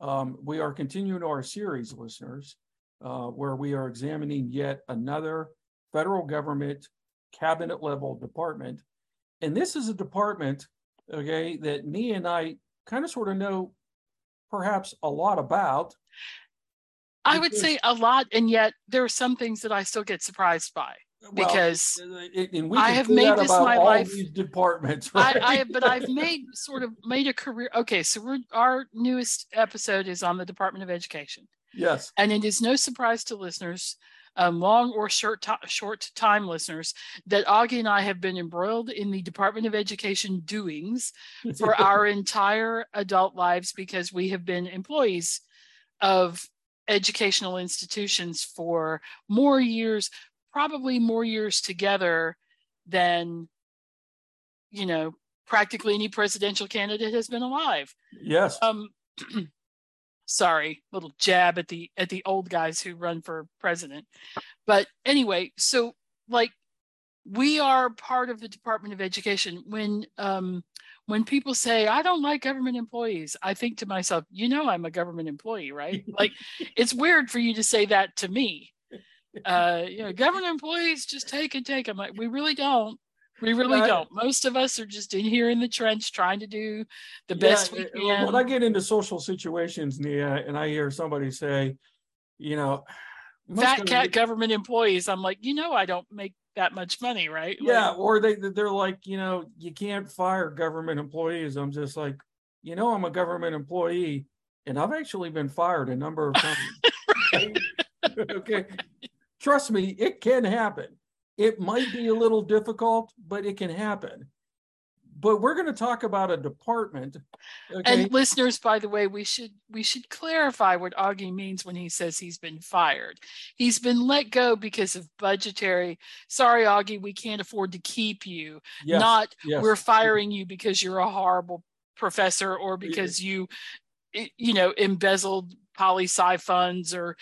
um, we are continuing our series, listeners, uh, where we are examining yet another federal government cabinet level department. And this is a department, okay, that me and I kind of sort of know perhaps a lot about. I would say a lot, and yet there are some things that I still get surprised by because well, I have made this my life. Departments, right? I, I, but I've made sort of made a career. Okay, so we're our newest episode is on the Department of Education. Yes, and it is no surprise to listeners, um, long or short to, short time listeners, that Augie and I have been embroiled in the Department of Education doings for our entire adult lives because we have been employees of educational institutions for more years probably more years together than you know practically any presidential candidate has been alive. Yes. Um sorry little jab at the at the old guys who run for president. But anyway so like we are part of the department of education. When um when people say i don't like government employees i think to myself you know i'm a government employee right? Like it's weird for you to say that to me uh, you know, government employees just take and take. I'm like, we really don't. We really right. don't. Most of us are just in here in the trench trying to do the yeah, best we can. When I get into social situations, Nia, and I hear somebody say, you know, fat cat government employees, I'm like, you know, I don't make that much money, right? Yeah, like, or they they're like, you know, you can't fire government employees. I'm just like, you know, I'm a government employee, and I've actually been fired a number of times. okay, trust me, it can happen. It might be a little difficult, but it can happen. But we're going to talk about a department. Okay? And listeners, by the way, we should we should clarify what Augie means when he says he's been fired. He's been let go because of budgetary. Sorry, Augie, we can't afford to keep you. Yes, Not yes. we're firing you because you're a horrible professor or because you you know embezzled poli sci funds or,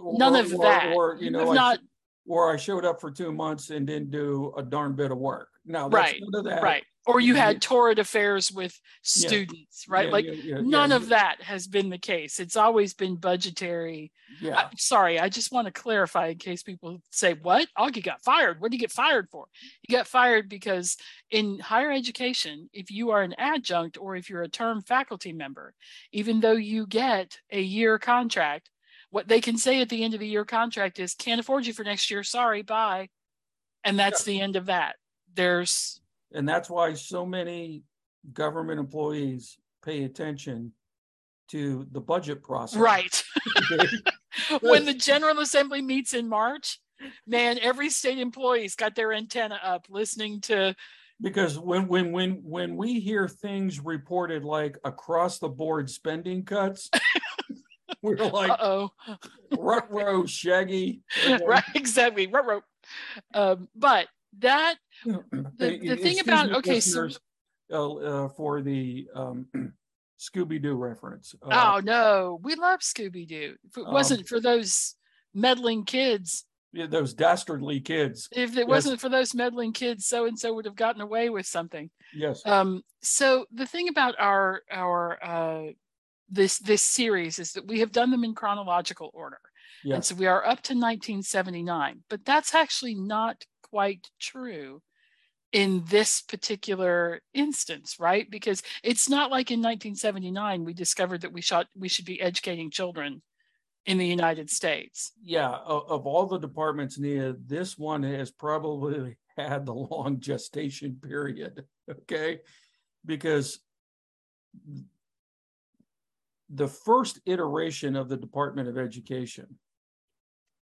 or none of or, that. Or you know, not. or I showed up for two months and didn't do a darn bit of work. No, right, right or you had torrid affairs with students, yeah. right? Yeah, like yeah, none of that has been the case. It's always been budgetary. Yeah. I, sorry, I just want to clarify in case people say, "What? Augie got fired? What did he get fired for?" He got fired because in higher education, if you are an adjunct or if you're a term faculty member, even though you get a year contract, what they can say at the end of the year contract is, "Can't afford you for next year. Sorry, bye," and that's the end of that. There's and that's why so many government employees pay attention to the budget process. Right. when the General Assembly meets in March, man, every state employee's got their antenna up listening to because when when when when we hear things reported like across the board spending cuts we're like oh rut row shaggy right exactly rut row um, but that the, the thing about okay so uh, uh, for the um, scooby-doo reference uh, oh no we love scooby-doo. If it wasn't um, for those meddling kids. yeah, those dastardly kids. If it yes. wasn't for those meddling kids so and so would have gotten away with something. Yes. Um so the thing about our our uh this this series is that we have done them in chronological order. Yes. and so we are up to 1979 but that's actually not quite true in this particular instance, right? Because it's not like in 1979 we discovered that we shot we should be educating children in the United States. Yeah, of, all the departments, Nia, this one has probably had the long gestation period. Okay, because the first iteration of the Department of Education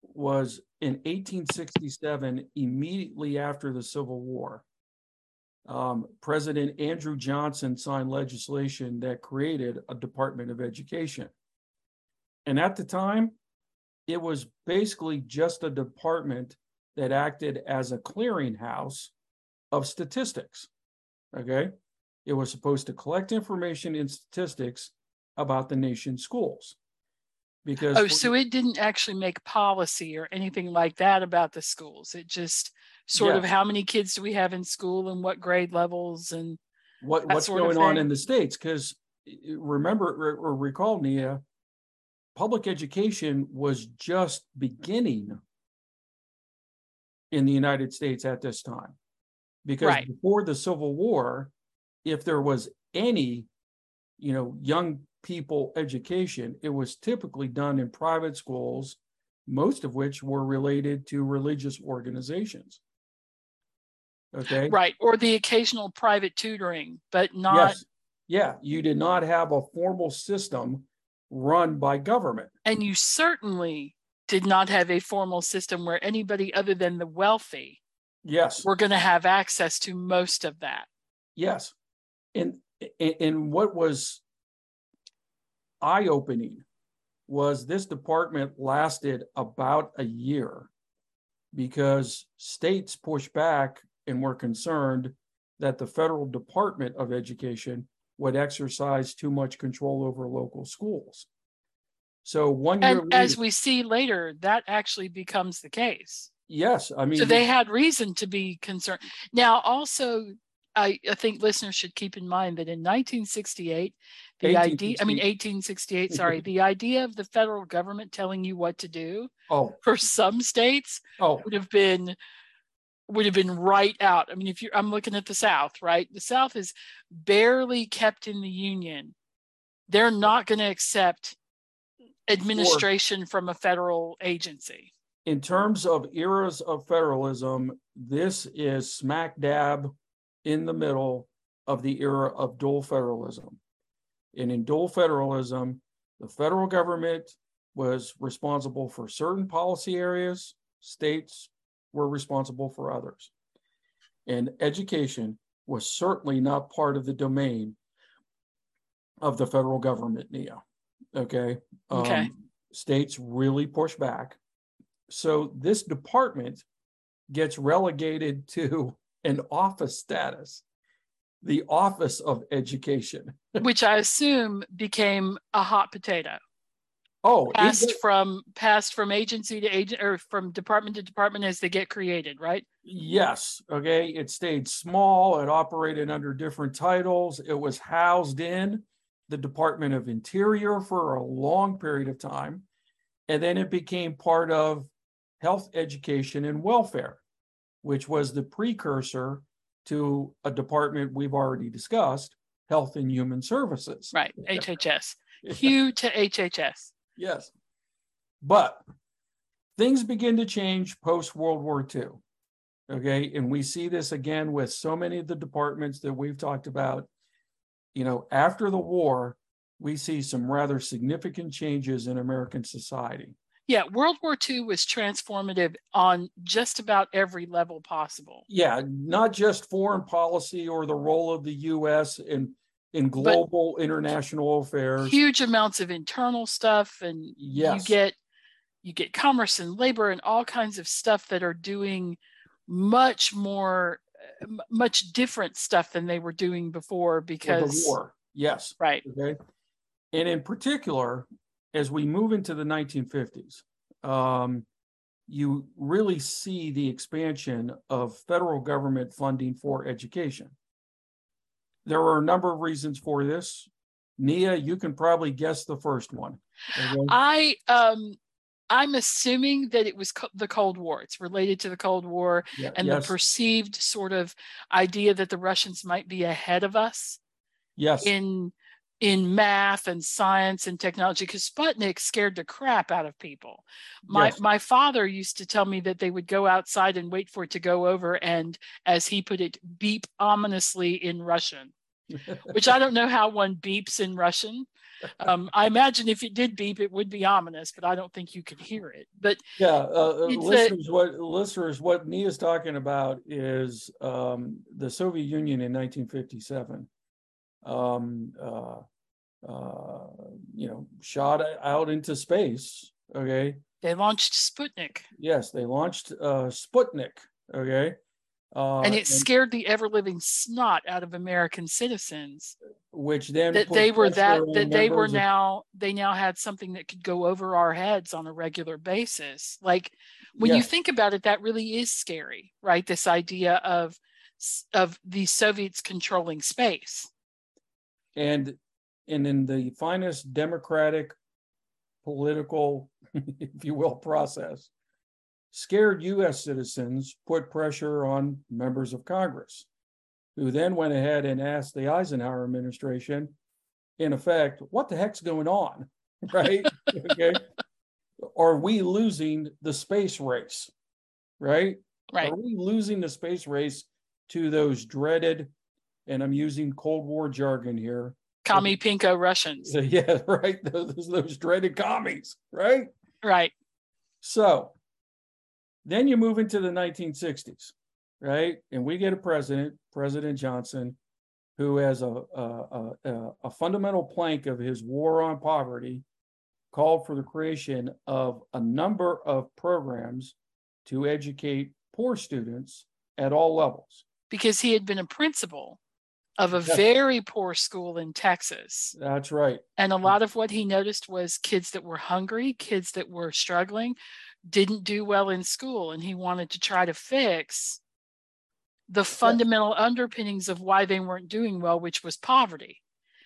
was in 1867, immediately after the Civil War. Um, President Andrew Johnson signed legislation that created a Department of Education. And at the time, it was basically just a department that acted as a clearinghouse of statistics. Okay. It was supposed to collect information and statistics about the nation's schools. Because oh, so it didn't actually make policy or anything like that about the schools. It just sort of how many kids do we have in school and what grade levels and what what's going on in the states. Because remember or recall, Nia, public education was just beginning in the United States at this time. Because right. before the Civil War, if there was any, you know, young people education, it was typically done in private schools, most of which were related to religious organizations. Okay. Right. Or the occasional private tutoring, but not. Yes. Yeah. You did not have a formal system run by government. And you certainly did not have a formal system where anybody other than the wealthy yes were going to have access to most of that yes and and what was eye-opening was this department lasted about a year because states pushed back and were concerned that the federal department of education would exercise too much control over local schools so one year and later, as we see later, that actually becomes the case. Yes, I mean, so they had reason to be concerned. Now, also, I, I think listeners should keep in mind that in 1968, the idea, I mean, 1868, sorry, the idea of the federal government telling you what to do oh. for some states oh. would have been would have been right out. I mean, if you're, I'm looking at the South, right? The South is barely kept in the Union. They're not going to accept administration from a federal agency. In terms of eras of federalism, this is smack dab in the middle of the era of dual federalism. And in dual federalism, the federal government was responsible for certain policy areas, states were responsible for others. And education was certainly not part of the domain of the federal government, Nia. Okay. Okay. Um, states really push back. So this department gets relegated to an office status, the Office of Education, which I assume became a hot potato. Oh, passed from passed from agency to agent or from department to department as they get created, right? Yes. Okay. It stayed small. It operated under different titles. It was housed in the Department of Interior for a long period of time. And then it became part of health education and welfare, which was the precursor to a department we've already discussed, Health and Human Services. Right, HHS. Hue to HHS. Yes. But things begin to change post World War II. Okay. And we see this again with so many of the departments that we've talked about you know, after the war, we see some rather significant changes in American society. Yeah, World War II was transformative on just about every level possible. Yeah, not just foreign policy or the role of the U.S. in in global but international affairs. Huge amounts of internal stuff, and yes. you get you get commerce and labor and all kinds of stuff that are doing much more uh, much different stuff than they were doing before because the war. Yes. Right. Okay. And in particular, as we move into the 1950s, um, you really see the expansion of federal government funding for education. There are a number of reasons for this. Nia, you can probably guess the first one. I um I'm assuming that it was co- the Cold War. It's related to the Cold War yeah, and yes. the perceived sort of idea that the Russians might be ahead of us. Yes. In in math and science and technology because Sputnik scared the crap out of people. My yes. my father used to tell me that they would go outside and wait for it to go over and as he put it beep ominously in Russian. which I don't know how one beeps in Russian um, I imagine if it did beep, it would be ominous, but I don't think you could hear it. But yeah, uh, uh listeners, a, what listeners, what Nia's talking about is um, the Soviet Union in 1957. Um, uh, uh, you know, shot out into space. Okay. They launched Sputnik. Yes, they launched uh, Sputnik. Okay. Uh, and it scared the ever living snot out of American citizens. Which then that they were that that they were of, now they now had something that could go over our heads on a regular basis. Like when yes. you think about it, that really is scary, right? This idea of of the Soviets controlling space. And and in the finest democratic political, if you will, process, scared US citizens put pressure on members of Congress, who then went ahead and asked the Eisenhower administration, in effect, what the heck's going on? Right? okay. Are we losing the space race? Right? Right. Are we losing the space race to those dreaded, and I'm using Cold War jargon here, commie pinko Russians. Yeah, right. Those, those dreaded commies, right? Right. So then you move into the 1960s, right? And we get a president, President Johnson, who has a, a, a, a fundamental plank of his war on poverty called for the creation of a number of programs to educate poor students at all levels. Because he had been a principal of a yes. very poor school in Texas. That's right. And a mm. lot of what he noticed was kids that were hungry, kids that were struggling, didn't do well in school and he wanted to try to fix the fundamental underpinnings of why they weren't doing well which was poverty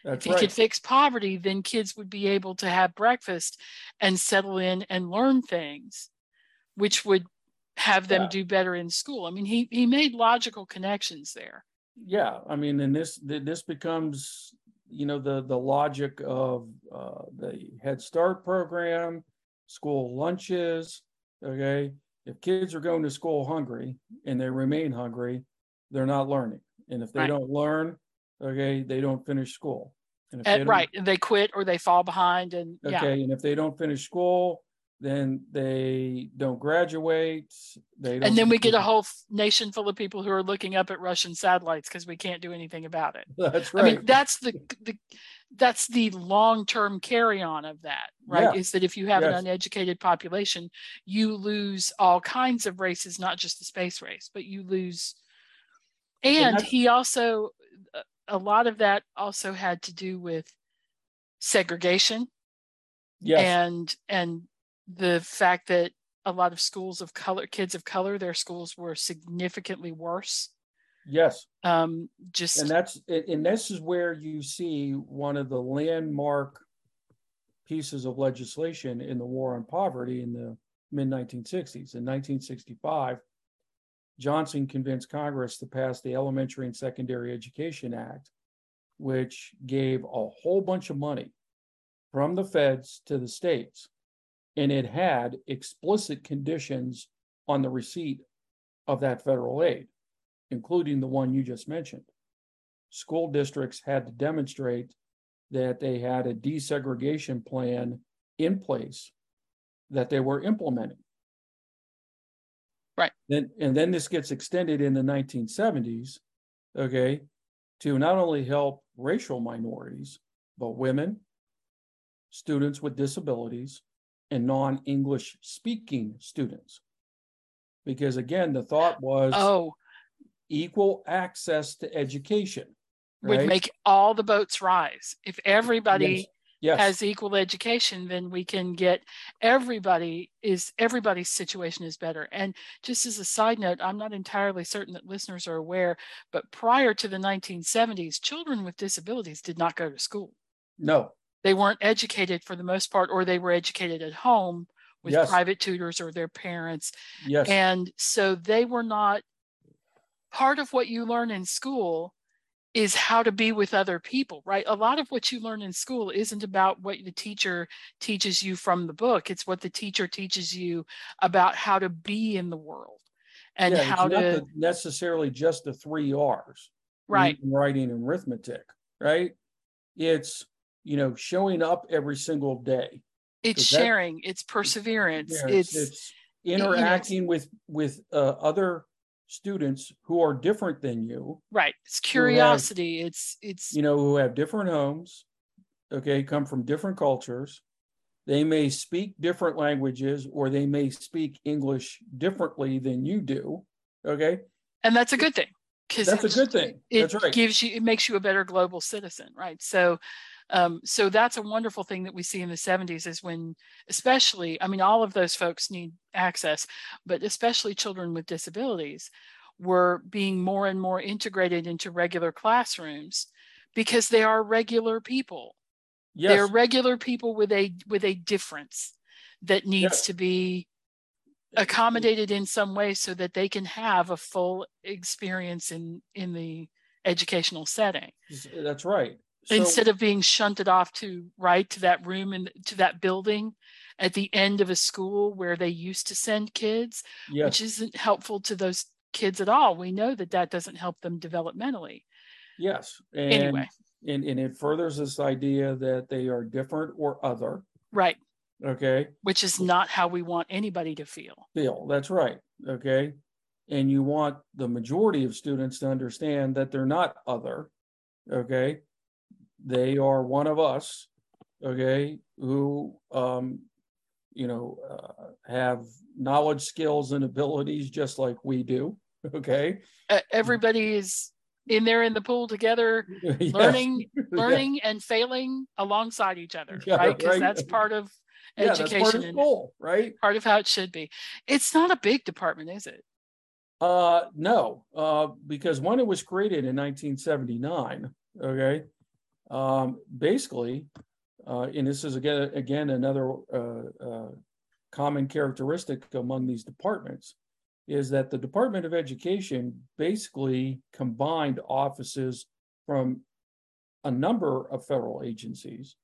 That's if he could fix poverty then kids would be able to have breakfast and settle in and learn things which would have them yeah. do better in school i mean he he made logical connections there yeah i mean and this this becomes you know the the logic of uh, the head start program school lunches Okay. If kids are going to school hungry and they remain hungry, they're not learning. And if they right. don't learn, okay, they don't finish school. And if they right. They quit or they fall behind. And okay. Yeah. And if they don't finish school, then they don't graduate. They don't and then we get a whole nation full of people who are looking up at Russian satellites because we can't do anything about it. That's right. I mean, that's the the that's the long-term carry-on of that right yeah. is that if you have yes. an uneducated population you lose all kinds of races not just the space race but you lose and, and he also a lot of that also had to do with segregation yes. and and the fact that a lot of schools of color kids of color their schools were significantly worse Yes. Um, just and that's and this is where you see one of the landmark pieces of legislation in the war on poverty in the mid 1960s. In 1965, Johnson convinced Congress to pass the Elementary and Secondary Education Act, which gave a whole bunch of money from the feds to the states. And it had explicit conditions on the receipt of that federal aid including the one you just mentioned. School districts had to demonstrate that they had a desegregation plan in place that they were implementing. Right. Then and then this gets extended in the 1970s, okay, to not only help racial minorities, but women, students with disabilities, and non-English speaking students. Because again, the thought was oh, equal access to education right? would make all the boats rise. If everybody yes. Yes. has equal education, then we can get everybody is everybody's situation is better. And just as a side note, I'm not entirely certain that listeners are aware, but prior to the 1970s, children with disabilities did not go to school. No. They weren't educated for the most part, or they were educated at home with yes. private tutors or their parents. Yes. And so they were not part of what you learn in school is how to be with other people, right? A lot of what you learn in school isn't about what the teacher teaches you from the book. It's what the teacher teaches you about how to be in the world and yeah, how to necessarily just the three R's, right? Reading, writing, and arithmetic, right? It's you know showing up every single day. It's sharing. That, it's perseverance. Yeah, it's, it's, it's interacting you know, with with uh, other students who are different than you right it's curiosity have, it's it's you know who have different homes okay, come from different cultures. They may speak different languages or they may speak English differently than you do. Okay. And that's a good thing. Because that's a good thing. It that's right. gives you it makes you a better global citizen, right? So um, so that's a wonderful thing that we see in the 70s is when especially i mean all of those folks need access but especially children with disabilities were being more and more integrated into regular classrooms because they are regular people. Yes. They're regular people with a with a difference that needs yes. to be accommodated in some way so that they can have a full experience in in the educational setting. That's right. So, Instead of being shunted off to right to that room and to that building at the end of a school where they used to send kids, yes. which isn't helpful to those kids at all. We know that that doesn't help them developmentally. Yes. And, anyway. And, and it furthers this idea that they are different or other. Right. Okay. Which is not how we want anybody to feel. Feel. That's right. Okay. And you want the majority of students to understand that they're not other. Okay. They are one of us. Okay. Who, um, you know, uh, have knowledge, skills, and abilities just like we do. Okay. Uh, everybody is in there in the pool together, yes. learning, learning yeah. and failing alongside each other, yeah, right? Because right. that's part of yeah, education part of school, right? Part of how it should be. It's not a big department, is it? Uh, no, uh, because when it was created in 1979, okay, um, basically, uh, and this is again again another uh, uh, common characteristic among these departments is that the Department of Education basically combined offices from a number of federal agencies.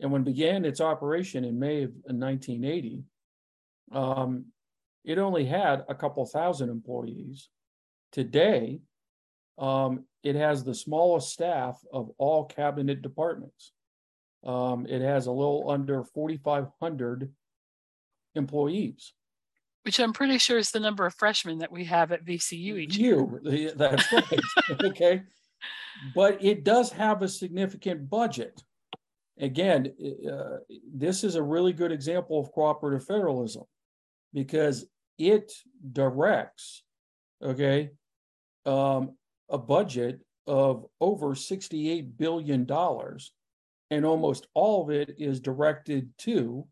And when began its operation in May of 1980, um, it only had a couple thousand employees. Today, um, it has the smallest staff of all cabinet departments. Um, it has a little under 4,500 employees which I'm pretty sure is the number of freshmen that we have at VCU each you, year. That's right. okay. But it does have a significant budget. Again, uh, this is a really good example of cooperative federalism because it directs, okay, um, a budget of over $68 billion, and almost all of it is directed to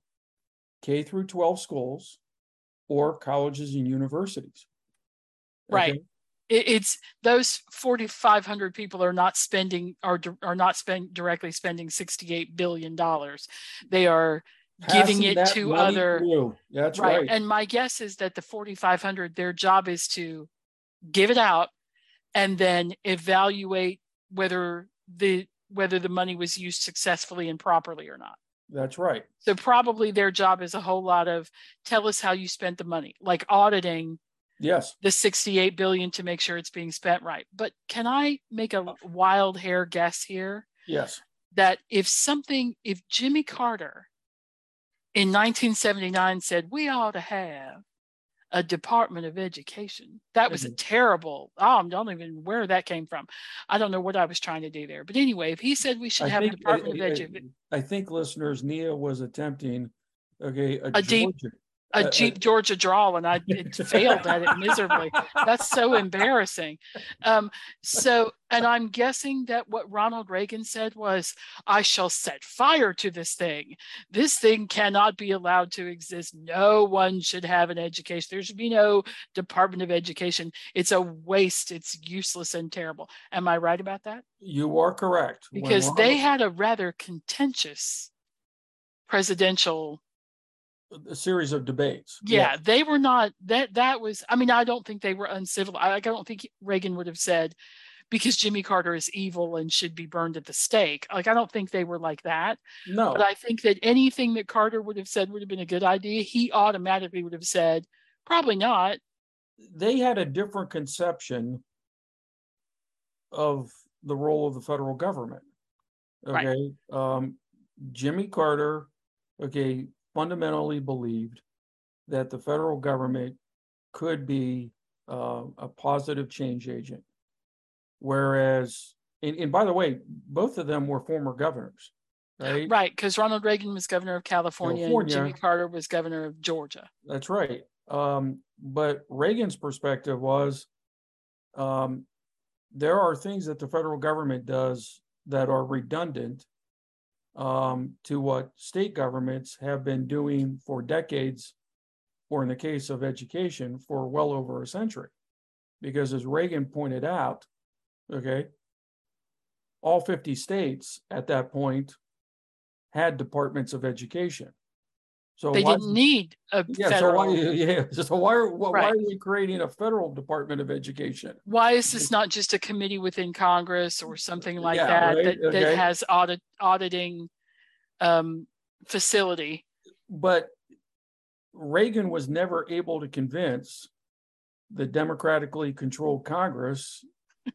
K through 12 schools, or colleges and universities. Okay? Right. it's those 4,500 people are not spending are are not spend directly spending 68 billion dollars. They are Passing giving it to other. That's right. right. And my guess is that the 4,500, their job is to give it out and then evaluate whether the whether the money was used successfully and properly or not. That's right. So probably their job is a whole lot of tell us how you spent the money, like auditing yes the 68 billion to make sure it's being spent right. But can I make a wild hair guess here? Yes. That if something if Jimmy Carter in 1979 said we ought to have a Department of Education. That was mm-hmm. a terrible. Oh, I don't even where that came from. I don't know what I was trying to do there. But anyway, if he said we should I have think, a Department I, of Education, I think listeners, Nia was attempting okay a, a deep a Jeep Georgia drawl and I failed at it miserably. That's so embarrassing. Um, so, and I'm guessing that what Ronald Reagan said was, I shall set fire to this thing. This thing cannot be allowed to exist. No one should have an education. There should be no Department of Education. It's a waste. It's useless and terrible. Am I right about that? You are correct. Because they had a rather contentious presidential a series of debates. Yeah, yeah, they were not that that was I mean I don't think they were uncivil. I, I don't think Reagan would have said because Jimmy Carter is evil and should be burned at the stake. Like I don't think they were like that. No. But I think that anything that Carter would have said would have been a good idea. He automatically would have said probably not. They had a different conception of the role of the federal government. Okay. Right. Um Jimmy Carter, okay, fundamentally believed that the federal government could be uh, a positive change agent. Whereas, and, and, by the way, both of them were former governors. right? Right, because Ronald Reagan was governor of California, California. and Jimmy Carter was governor of Georgia. That's right. Um, but Reagan's perspective was um, there are things that the federal government does that are redundant um, to what state governments have been doing for decades, or in the case of education, for well over a century. Because as Reagan pointed out, okay, all 50 states at that point had departments of education. So They why- didn't need a yeah, federal. so why, yeah, so why are, why Right. are we creating a federal Department of Education? Why is this not just a committee within Congress or something like Yeah, that right, that, okay. that has audit auditing um, facility? But Reagan was never able to convince the democratically controlled Congress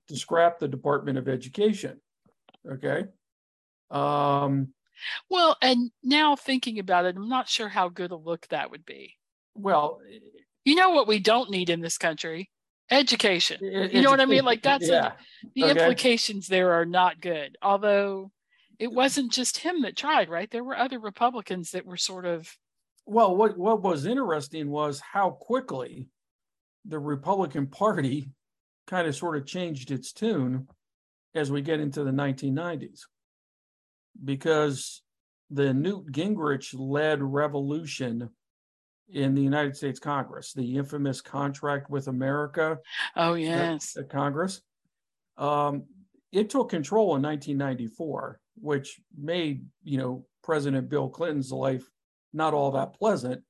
to scrap the Department of Education. Okay. Um, Well, and now thinking about it, I'm not sure how good a look that would be. well, You know what we don't need in this country? Education. You know what I mean? Like that's a- the Okay. implications there are not good. Although it wasn't just him that tried, right? There were other Republicans that were sort of Well, what, what was interesting was how quickly the Republican Party kind of sort of changed its tune as we get into the 1990s. Because the Newt Gingrich led revolution in the United States Congress, the infamous contract with America oh yes. the Congress, um, it took control in 1994, which made, you know, President Bill Clinton's life not all that pleasant.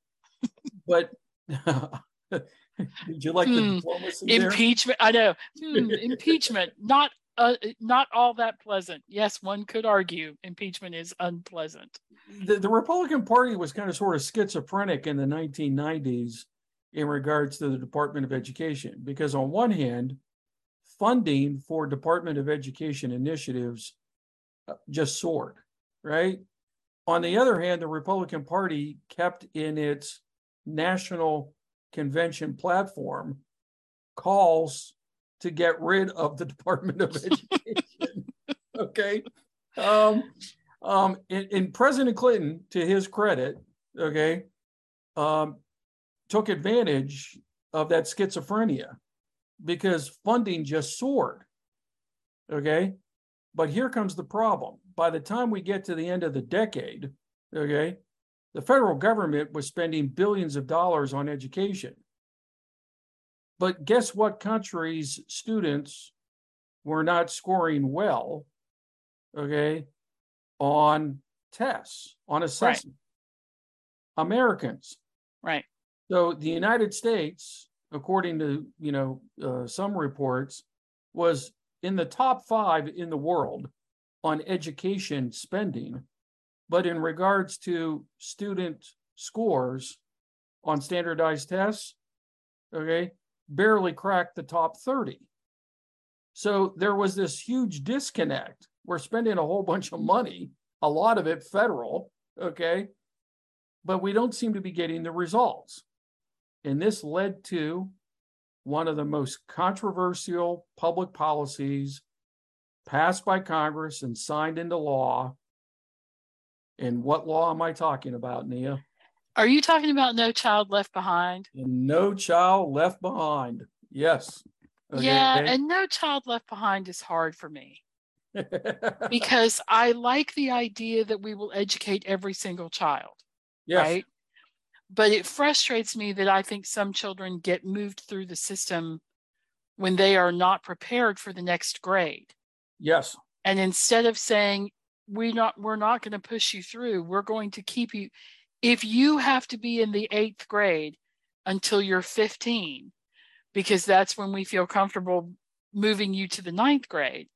but did you like the Hmm. diplomacy there? Impeachment. I know. Hmm, impeachment. Not uh, not all that pleasant. Yes, one could argue impeachment is unpleasant. the, the Republican Party was kind of sort of schizophrenic in the 1990s in regards to the Department of Education, because on one hand, funding for Department of Education initiatives uh, just soared, right? On the other hand, the Republican Party kept in its national convention platform calls to get rid of the Department of Education. okay. Um, um, and, and President Clinton, to his credit, okay, um, took advantage of that schizophrenia because funding just soared. Okay. But here comes the problem. By the time we get to the end of the decade, okay, the federal government was spending billions of dollars on education. But guess what countries' students were not scoring well, okay, on tests, on assessment? Americans. Right. So the United States, according to you know uh, some reports, was in the top five in the world on education spending, but in regards to student scores on standardized tests, okay, barely cracked the top 30. So there was this huge disconnect. We're spending a whole bunch of money, a lot of it federal, okay, but we don't seem to be getting the results. And this led to one of the most controversial public policies passed by Congress and signed into law. And what law am I talking about, Nia? Are you talking about No Child Left Behind? And no child left behind. Yes. Uh, yeah, and No Child Left Behind is hard for me because I like the idea that we will educate every single child, yes. right? But it frustrates me that I think some children get moved through the system when they are not prepared for the next grade. Yes. And instead of saying, we not we're not going to push you through, we're going to keep you if you have to be in the eighth grade until you're 15, because that's when we feel comfortable moving you to the ninth grade,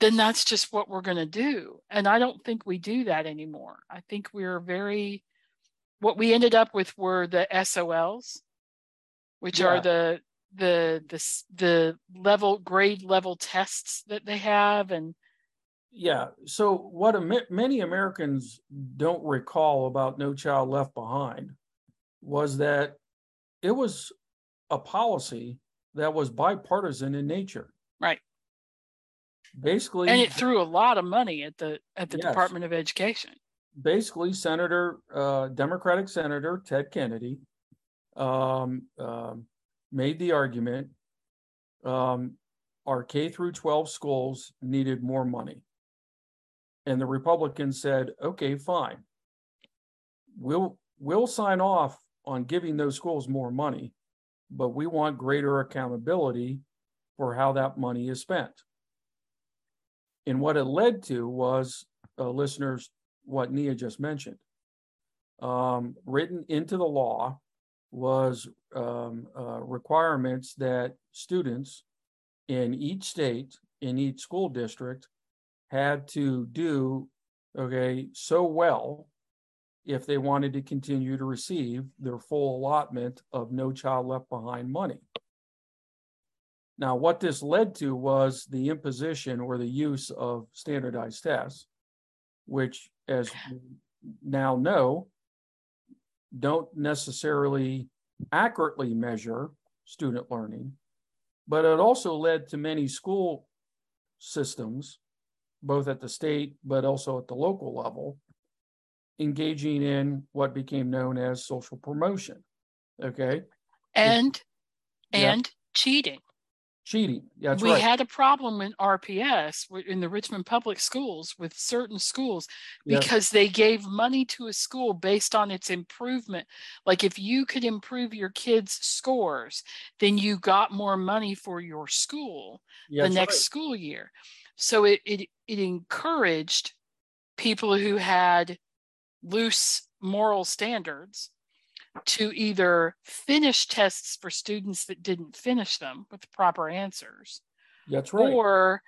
then that's just what we're going to do. And I don't think we do that anymore. I think we're very, what we ended up with were the SOLs, which Yeah. are the the the the level grade level tests that they have and Yeah. So what Amer- many Americans don't recall about No Child Left Behind was that it was a policy that was bipartisan in nature. Right. basically and it threw a lot of money at the at the yes. department of education basically senator uh, democratic senator ted kennedy um, um, made the argument um, our k through 12 schools needed more money and the republicans said okay fine we'll we'll sign off on giving those schools more money but we want greater accountability for how that money is spent and what it led to was uh, listeners, what Nia just mentioned. Um, written into the law was um, uh, requirements that students in each state, in each school district, had to do okay so well if they wanted to continue to receive their full allotment of no child left behind money. Now, what this led to was the imposition or the use of standardized tests, which, as we now know, don't necessarily accurately measure student learning, but it also led to many school systems, both at the state but also at the local level, engaging in what became known as social promotion. Okay. And, and cheating cheating. Yeah, we right. had a problem in RPS in the Richmond Public Schools with certain schools because they gave money to a school based on its improvement. Like if you could improve your kids' scores, then you got more money for your school yeah, the next right. school year. So it, it it encouraged people who had loose moral standards to either finish tests for students that didn't finish them with the proper answers. That's right. Or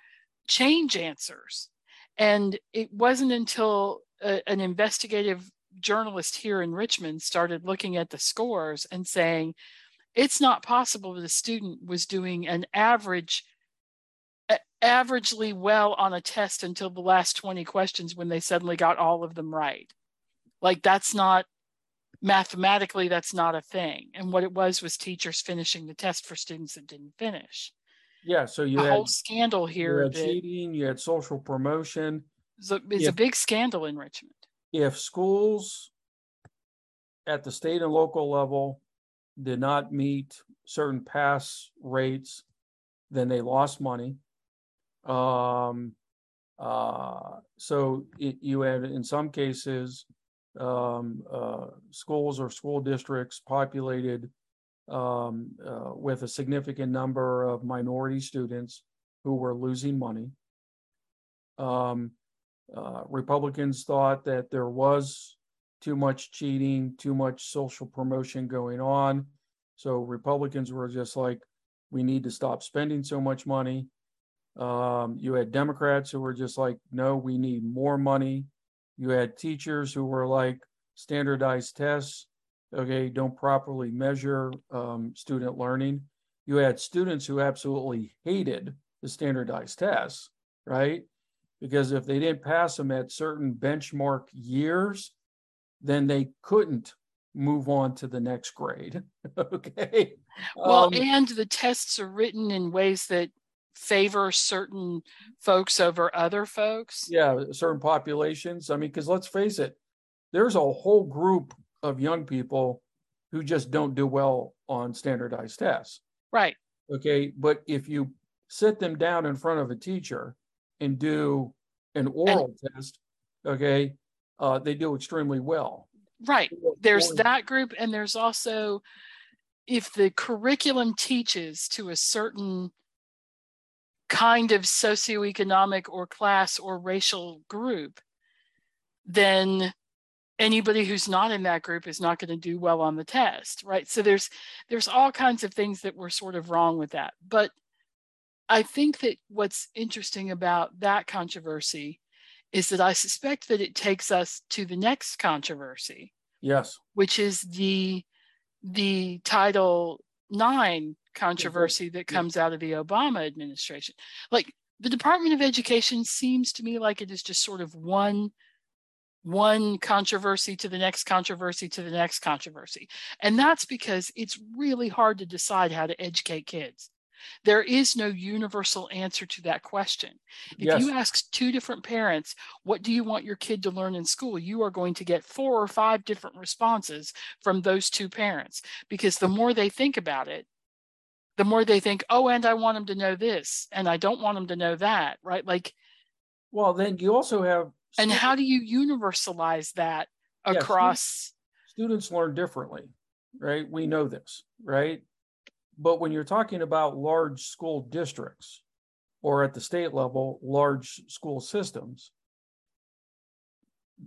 change answers. And it wasn't until a, an investigative journalist here in Richmond started looking at the scores and saying, it's not possible that a student was doing an average averagely well on a test until the last 20 questions when they suddenly got all of them right. Like that's not mathematically that's not a thing. And what it was was teachers finishing the test for students that didn't finish. Yeah so you a had whole scandal here you had cheating you had social promotion. So it's if, a big scandal in richmond. if schools at the state and local level did not meet certain pass rates then they lost money um uh so it, you had in some cases um, uh, schools or school districts populated um, uh, with a significant number of minority students who were losing money. Um, uh, Republicans thought that there was too much cheating, too much social promotion going on. So Republicans were just like, we need to stop spending so much money. Um, you had Democrats who were just like, no, we need more money. You had teachers who were like standardized tests, okay, don't properly measure um, student learning. You had students who absolutely hated the standardized tests, right? Because if they didn't pass them at certain benchmark years, then they couldn't move on to the next grade. okay. Well, um, and the tests are written in ways that favor certain folks over other folks? Yeah, certain populations. I mean, because let's face it, there's a whole group of young people who just don't do well on standardized tests. Right. Okay. But if you sit them down in front of a teacher and do an oral and, test, okay, uh, they do extremely well. Right. There's that group, and there's also if the curriculum teaches to a certain kind of socioeconomic or class or racial group, then anybody who's not in that group is not going to do well on the test right? So there's there's all kinds of things that were sort of wrong with that. But i think that what's interesting about that controversy is that i suspect that it takes us to the next controversy yes. which is the the title 9 controversy that comes out of the Obama administration. Like the Department of Education seems to me like it is just sort of one one controversy to the next controversy to the next controversy. And that's because it's really hard to decide how to educate kids. There is no universal answer to that question. If yes. you ask two different parents, what do you want your kid to learn in school? You are going to get four or five different responses from those two parents because the more they think about it, the more they think, oh, and I want them to know this, and I don't want them to know that, right? Like, well, then you also have. And how do you universalize that across? Yeah, students, students learn differently, right? We know this, right? But when you're talking about large school districts or at the state level, large school systems,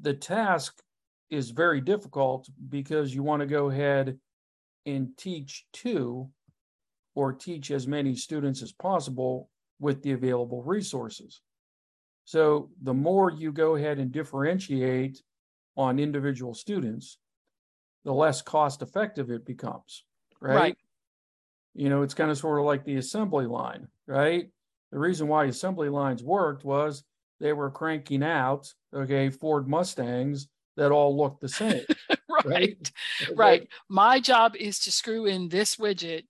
the task is very difficult because you want to go ahead and teach two or teach as many students as possible with the available resources. So the more you go ahead and differentiate on individual students, the less cost effective it becomes, right? right? You know, it's kind of sort of like the assembly line, right? The reason why assembly lines worked was they were cranking out, okay, Ford Mustangs that all looked the same. right. Right. right. My job is to screw in this widget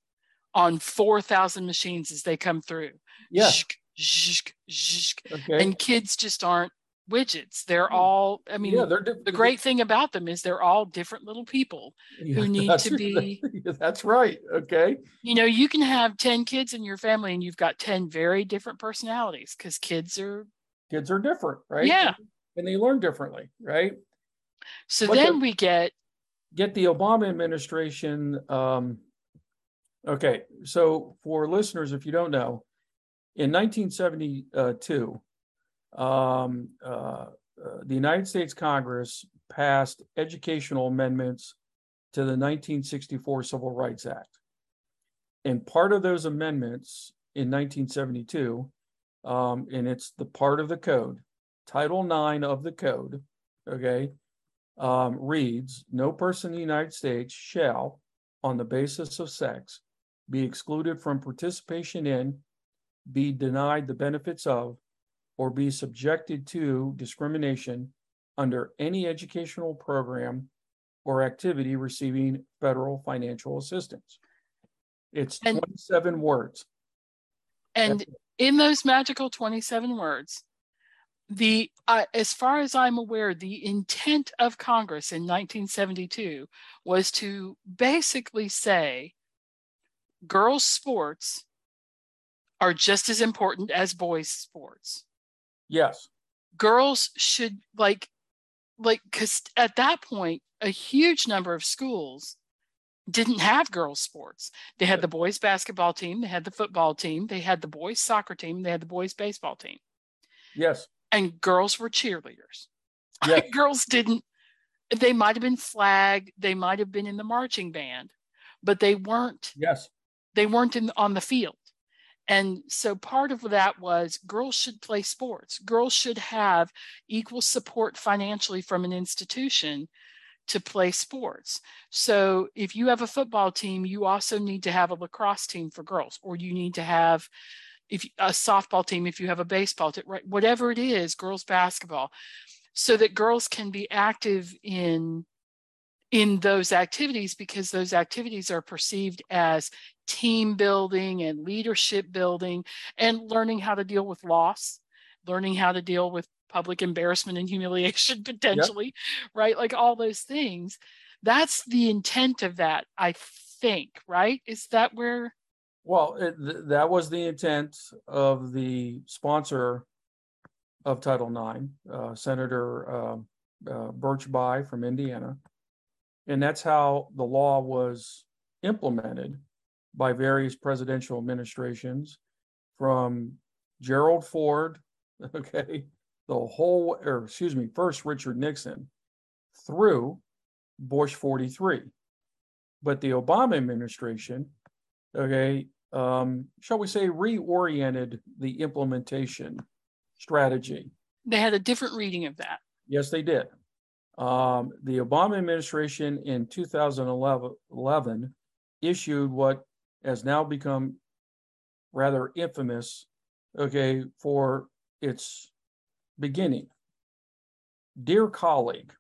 on 4,000 machines as they come through. Yeah. Okay. And kids just aren't widgets. They're all, I mean, yeah, they're the great thing about them is they're all different little people yeah, who need to be. That's right. Okay. You know, you can have 10 kids in your family and you've got 10 very different personalities because kids are. Kids are different, right? Yeah. And they learn differently, right? So but then the, we get. Get the Obama administration um, Okay, so for listeners, if you don't know, in 1972, um, uh, uh, the United States Congress passed educational amendments to the 1964 Civil Rights Act. And part of those amendments in 1972, um, and it's the part of the code, Title IX of the code, okay, um, reads No person in the United States shall, on the basis of sex, be excluded from participation in, be denied the benefits of, or be subjected to discrimination under any educational program or activity receiving federal financial assistance. It's and, 27 words. And in those magical 27 words, the uh, as far as i'm aware the intent of congress in 1972 was to basically say girls' sports are just as important as boys' sports. Yes. Girls should like like because at that point a huge number of schools didn't have girls sports they had the boys basketball team they had the football team they had the boys soccer team they had the boys baseball team yes and girls were cheerleaders yes. girls didn't they might have been flag they might have been in the marching band but they weren't yes they weren't in, on the field. And so part of that was girls should play sports. Girls should have equal support financially from an institution to play sports. So if you have a football team, you also need to have a lacrosse team for girls, or you need to have if a softball team, if you have a baseball team, right, whatever it is, girls basketball, so that girls can be active in in those activities because those activities are perceived as team building and leadership building and learning how to deal with loss, learning how to deal with public embarrassment and humiliation potentially, yep. right? Like all those things. That's the intent of that, I think, right? Is that where? Well, it, th- that was the intent of the sponsor of Title IX, uh, Senator uh, uh, Birch Bayh from Indiana. And that's how the law was implemented by various presidential administrations from Gerald Ford, okay, the whole, or excuse me, first Richard Nixon through Bush 43. But the Obama administration, okay, um, shall we say, reoriented the implementation strategy. They had a different reading of that. Yes, they did. Um, the Obama administration in 2011 issued what has now become rather infamous, okay, for its beginning. Dear colleague,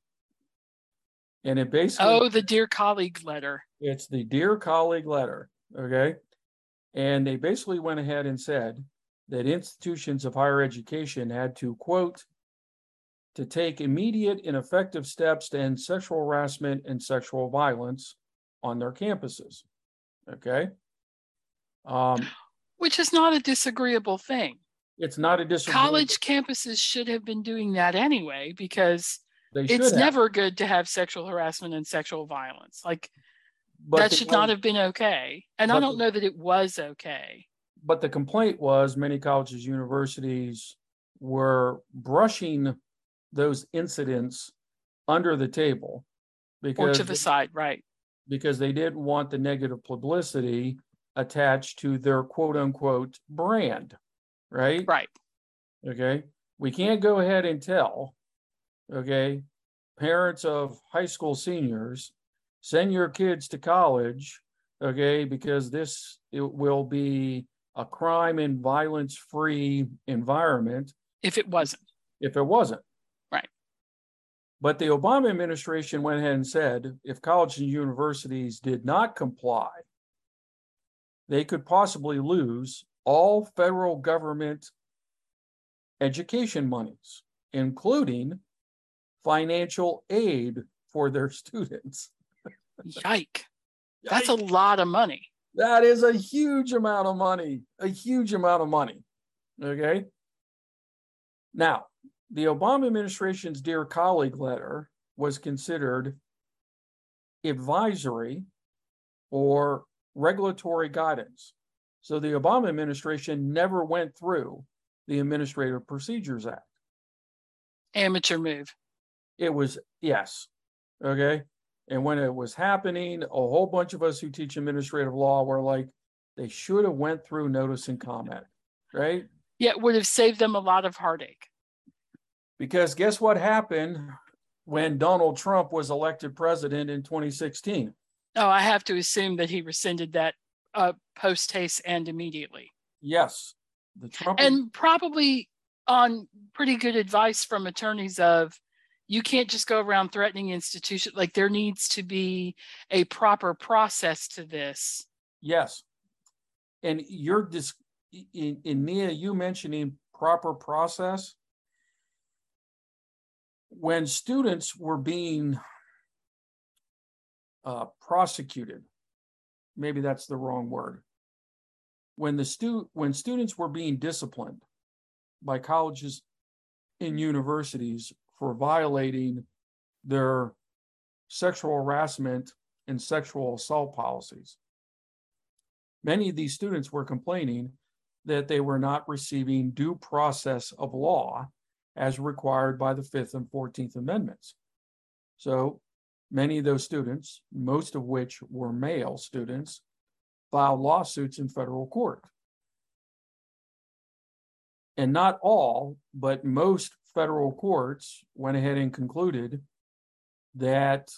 and it basically oh the dear colleague letter. It's the dear colleague letter okay? And they basically went ahead and said that institutions of higher education had to, quote, to take immediate and effective steps to end sexual harassment and sexual violence on their campuses. Okay. Um, Which is not a disagreeable thing. It's not a disagreeable. College campuses should have been doing that anyway because it's have. never good to have sexual harassment and sexual violence. Like but that should not have been okay. And I don't know that it was okay. But the complaint was many colleges, universities were brushing those incidents under the table because or to the side, right? Because they didn't want the negative publicity attached to their quote unquote brand, right? Right. Okay. We can't go ahead and tell, okay, parents of high school seniors, send your kids to college, okay, because this it will be a crime and violence free environment. If it wasn't. If it wasn't. But the Obama administration went ahead and said if colleges and universities did not comply, they could possibly lose all federal government education monies, including financial aid for their students. Yike. That's a lot of money. That is a huge amount of money, a huge amount of money. Okay. Now, the Obama administration's Dear Colleague letter was considered advisory or regulatory guidance. So the Obama administration never went through the Administrative Procedures Act. Amateur move. It was, yes. Okay. And when it was happening, a whole bunch of us who teach administrative law were like, they should have went through notice and comment, right? Yeah, it would have saved them a lot of heartache. Because guess what happened when Donald Trump was elected president in 2016? Oh, I have to assume that he rescinded that uh, post haste and immediately. Yes, the Trump and probably on pretty good advice from attorneys of you can't just go around threatening institutions like there needs to be a proper process to this yes and you're dis- in, in nia you mentioning proper process when students were being uh, prosecuted maybe that's the wrong word when the stu- when students were being disciplined by colleges and universities for violating their sexual harassment and sexual assault policies. Many of these students were complaining that they were not receiving due process of law as required by the Fifth and Fourteenth Amendments. So many of those students, most of which were male students, filed lawsuits in federal court. And not all, but most federal courts went ahead and concluded that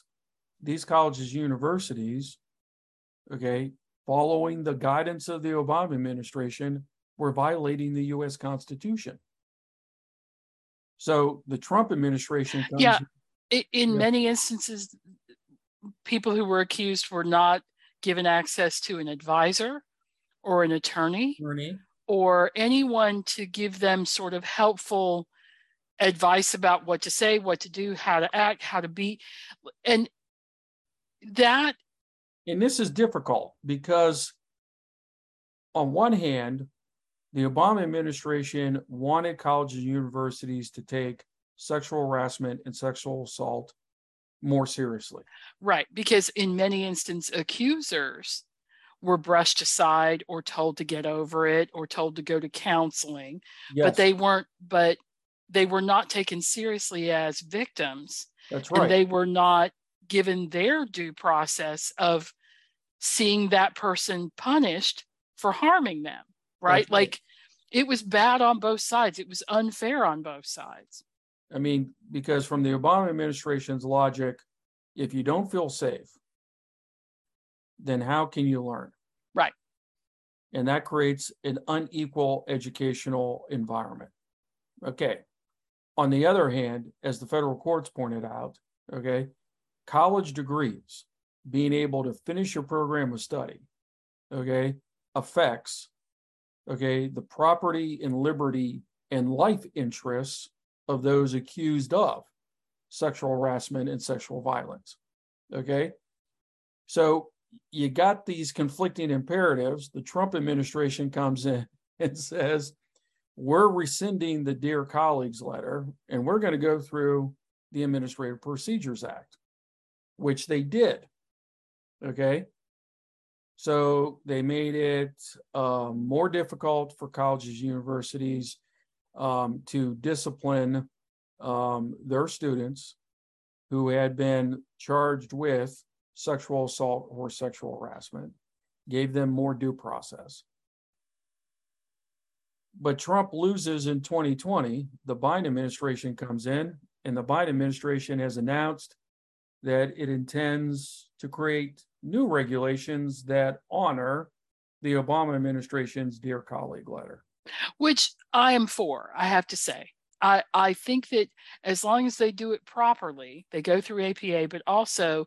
these colleges, universities, okay, following the guidance of the Obama administration, were violating the US Constitution. So the Trump administration. yeah. In yeah. many instances, people who were accused were not given access to an advisor or an attorney, attorney. or anyone to give them sort of helpful advice about what to say, what to do, how to act, how to be. And that. And this is difficult because, on one hand, the Obama administration wanted colleges and universities to take sexual harassment and sexual assault more seriously. Right. Because in many instances, accusers were brushed aside or told to get over it or told to go to counseling yes. but they weren't but they were not taken seriously as victims. That's right. And they were not given their due process of seeing that person punished for harming them, right? Like it was bad on both sides. It was unfair on both sides. I mean, because from the Obama administration's logic, if you don't feel safe, then how can you learn? Right. And that creates an unequal educational environment. Okay. On the other hand, as the federal courts pointed out, okay, college degrees, being able to finish your program of study, okay, affects, okay, the property and liberty and life interests of those accused of sexual harassment and sexual violence. Okay. So you got these conflicting imperatives. The Trump administration comes in and says, we're rescinding the Dear Colleagues letter and we're going to go through the Administrative Procedures Act, which they did. Okay. So they made it uh, more difficult for colleges, universities um, to discipline um, their students who had been charged with sexual assault or sexual harassment, gave them more due process. But Trump loses in 2020. The Biden administration comes in, and the Biden administration has announced that it intends to create new regulations that honor the Obama administration's Dear Colleague letter. Which I am for, I have to say. I, I think that as long as they do it properly, they go through APA, but also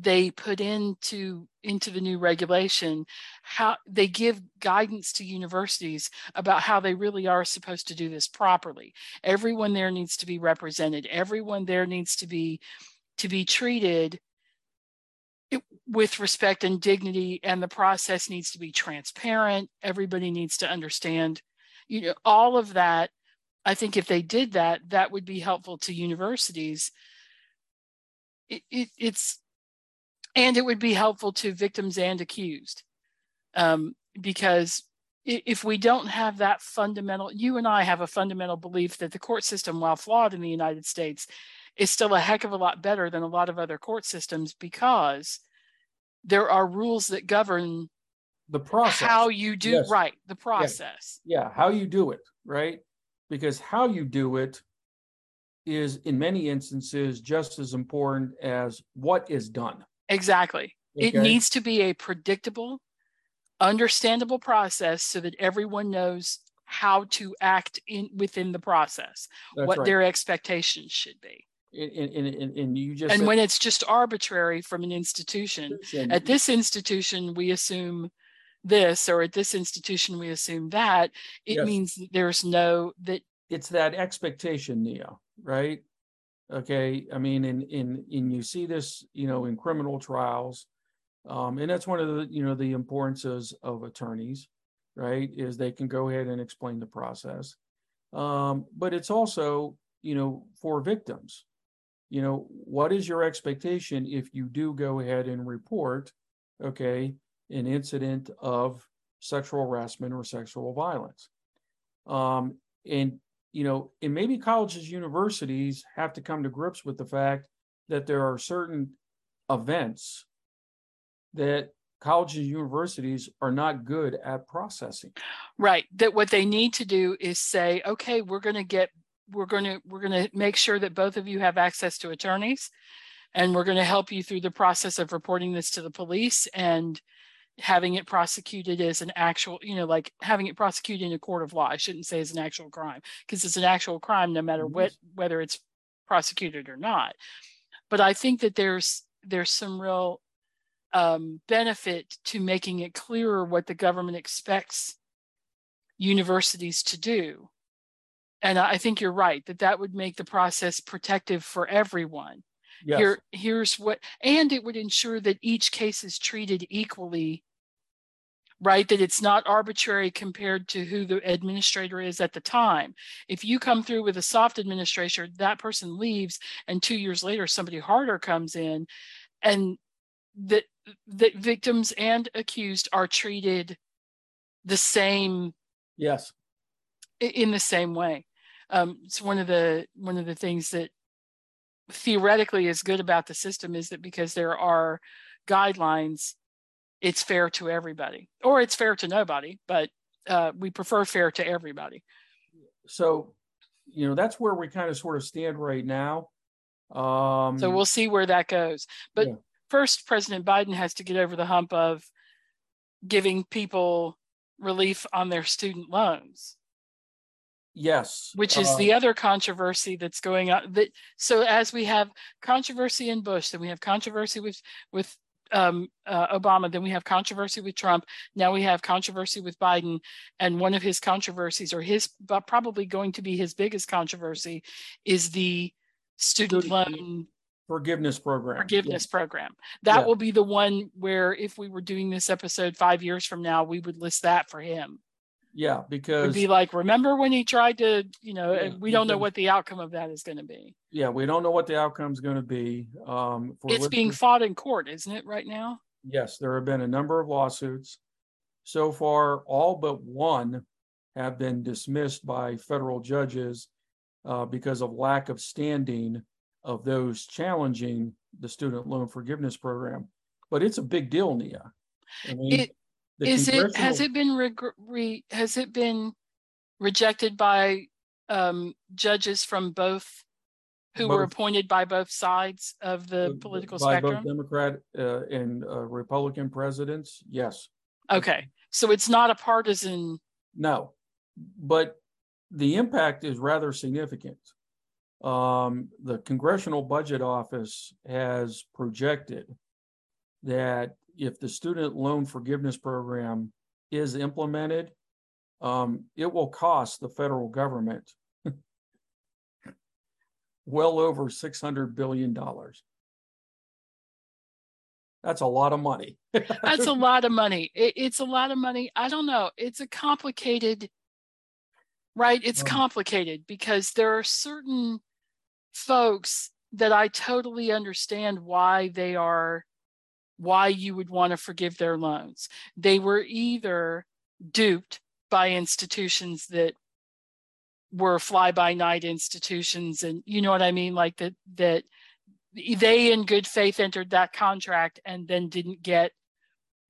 they put into into the new regulation how they give guidance to universities about how they really are supposed to do this properly everyone there needs to be represented everyone there needs to be to be treated with respect and dignity and the process needs to be transparent. Everybody needs to understand you know all of that. I think if they did that, that would be helpful to universities. It, it, it's and it would be helpful to victims and accused. Um, because if we don't have that fundamental you and i have a fundamental belief that the court system while flawed in the united states is still a heck of a lot better than a lot of other court systems because there are rules that govern the process how you do yes. right the process yeah. yeah how you do it right because how you do it is in many instances just as important as what is done. Exactly. Okay? It needs to be a predictable, understandable process so that everyone knows how to act in within the process, That's what right. their expectations should be. And, and, and, and you just and said, when it's just arbitrary from an institution, at this institution we assume this or at this institution we assume that it yes. means there's no that it's that expectation neo right? Okay i mean in in in you see this you know in criminal trials um, and that's one of the you know the importances of attorneys right is they can go ahead and explain the process. Um, but it's also you know for victims you know what is your expectation if you do go ahead and report okay an incident of sexual harassment or sexual violence. Um, and, you know, and maybe colleges, universities have to come to grips with the fact that there are certain events that colleges and universities are not good at processing. Right. That what they need to do is say, okay, we're going to get, we're going to, we're going to make sure that both of you have access to attorneys and we're going to help you through the process of reporting this to the police and having it prosecuted as an actual, you know, like having it prosecuted in a court of law. I shouldn't say as an actual crime because it's an actual crime no matter what whether it's prosecuted or not. But I think that there's there's some real um, benefit to making it clearer what the government expects universities to do. And I think you're right that that would make the process protective for everyone. Yes. Here, here's what, and it would ensure that each case is treated equally right? That it's not arbitrary compared to who the administrator is at the time. If you come through with a soft administrator, that person leaves, and two years later, somebody harder comes in, and that that victims and accused are treated the same. Yes. In the same way. Um, it's one of the one of the things that theoretically is good about the system is that because there are guidelines it's fair to everybody or it's fair to nobody but uh, we prefer fair to everybody so you know that's where we kind of sort of stand right now um, so we'll see where that goes but yeah. first president biden has to get over the hump of giving people relief on their student loans yes which is uh, the other controversy that's going on that so as we have controversy in bush then we have controversy with with um, uh, Obama, then we have controversy with Trump. Now we have controversy with Biden, and one of his controversies, or his, but probably going to be his biggest controversy, is the student loan forgiveness program. Forgiveness yeah. program. That yeah. will be the one where, if we were doing this episode five years from now, we would list that for him. Yeah, because It'd be like, remember when he tried to, you know, yeah, we don't know what the outcome of that is going to be. Yeah, we don't know what the outcome is going to be. Um, it's being fought in court, isn't it, right now? Yes, there have been a number of lawsuits. So far, all but one have been dismissed by federal judges uh, because of lack of standing of those challenging the student loan forgiveness program. But it's a big deal, Nia. I mean, it, is it has it been re, re, has it been rejected by um, judges from both who both, were appointed by both sides of the political by spectrum? Both Democrat uh, and uh, Republican presidents, yes. Okay, so it's not a partisan. No, but the impact is rather significant. Um, the Congressional Budget Office has projected that if the student loan forgiveness program is implemented, um, it will cost the federal government well over $600 billion. That's a lot of money. That's a lot of money. It, it's a lot of money. I don't know. It's a complicated, right? It's complicated because there are certain folks that I totally understand why they are why you would want to forgive their loans. They were either duped by institutions that were fly by night institutions and you know what I mean like that that they in good faith entered that contract and then didn't get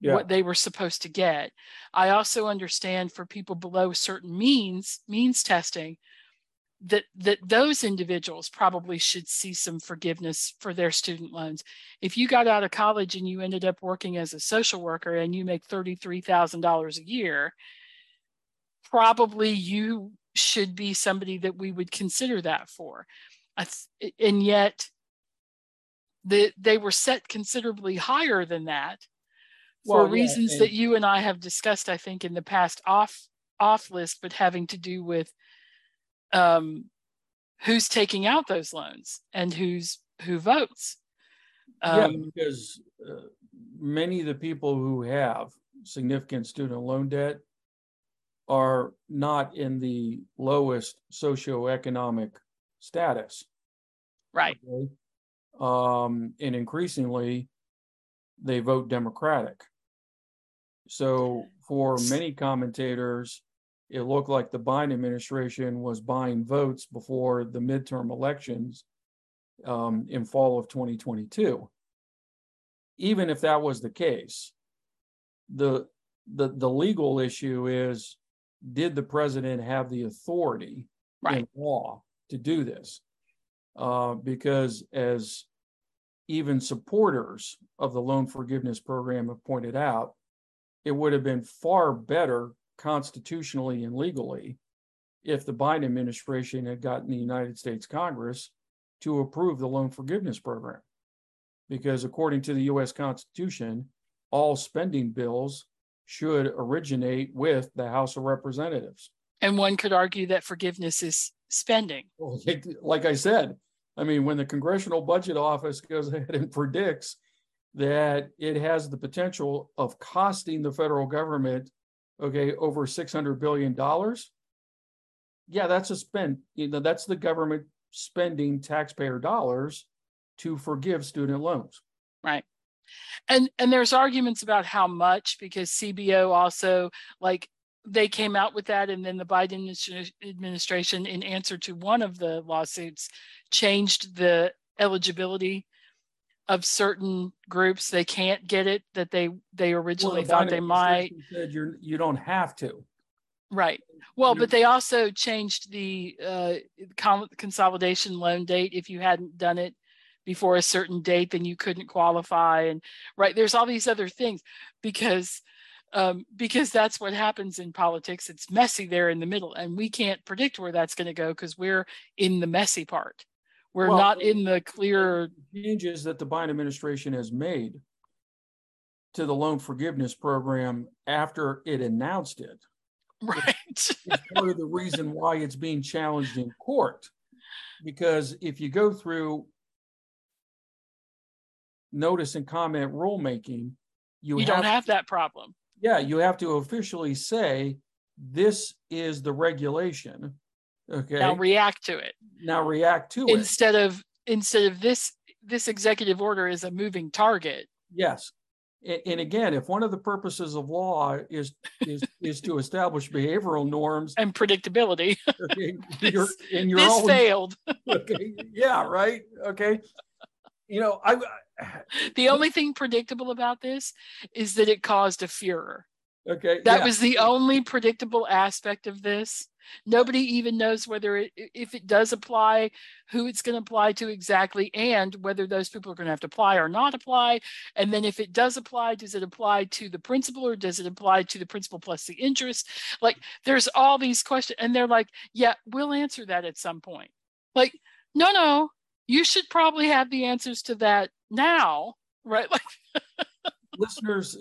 yeah. what they were supposed to get. I also understand for people below certain means means testing that that those individuals probably should see some forgiveness for their student loans. If you got out of college and you ended up working as a social worker and you make $33,000 a year, probably you should be somebody that we would consider that for. And yet the, they were set considerably higher than that for well, reasons yeah, that you and I have discussed, I think, in the past off off list, but having to do with um, who's taking out those loans and who's who votes. Um, yeah, because uh, many of the people who have significant student loan debt are not in the lowest socioeconomic status. Right. Okay? Um, and increasingly, they vote Democratic. So, for many commentators, it looked like the Biden administration was buying votes before the midterm elections um, in fall of 2022. Even if that was the case, the the the legal issue is did the president have the authority right. in law to do this? Uh, because as even supporters of the loan forgiveness program have pointed out, it would have been far better constitutionally and legally if the Biden administration had gotten the United States Congress to approve the loan forgiveness program. Because according to the US Constitution, all spending bills should originate with the House of Representatives. And one could argue that forgiveness is spending. Well, like I said, I mean, when the Congressional Budget Office goes ahead and predicts that it has the potential of costing the federal government okay, over $600 billion, yeah, that's a spend. You know, that's the government spending taxpayer dollars to forgive student loans. Right. And and there's arguments about how much because CBO also like they came out with that and then the Biden administration in answer to one of the lawsuits changed the eligibility of certain groups they can't get it that they they originally well, thought they might. said you're you don't have to. Right. Well you're, but they also changed the uh, consolidation loan date. If you hadn't done it before a certain date then you couldn't qualify and right there's all these other things because um, because that's what happens in politics. It's messy there in the middle and we can't predict where that's going to go because we're in the messy part we're well, not in the clear changes that the Biden administration has made to the loan forgiveness program after it announced it. Right. it's part of the reason why it's being challenged in court. Because if you go through notice and comment rulemaking, you, you don't have that problem. Yeah, you have to officially say this is the regulation. Okay. Now react to it. Now react to instead it. Instead of instead of this this executive order is a moving target. Yes. And again, if one of the purposes of law is is is to establish behavioral norms and predictability, okay, you're, and you're this always, failed. okay, yeah, right. Okay, you know, I. The only thing predictable about this is that it caused a furor. Okay. That yeah. was the only predictable aspect of this. Nobody even knows whether it, if it does apply, who it's going to apply to exactly, and whether those people are going to have to apply or not apply. And then if it does apply, does it apply to the principal or does it apply to the principal plus the interest? Like there's all these questions, and they're like, yeah, we'll answer that at some point. Like, no, no, you should probably have the answers to that now, right? Like listeners,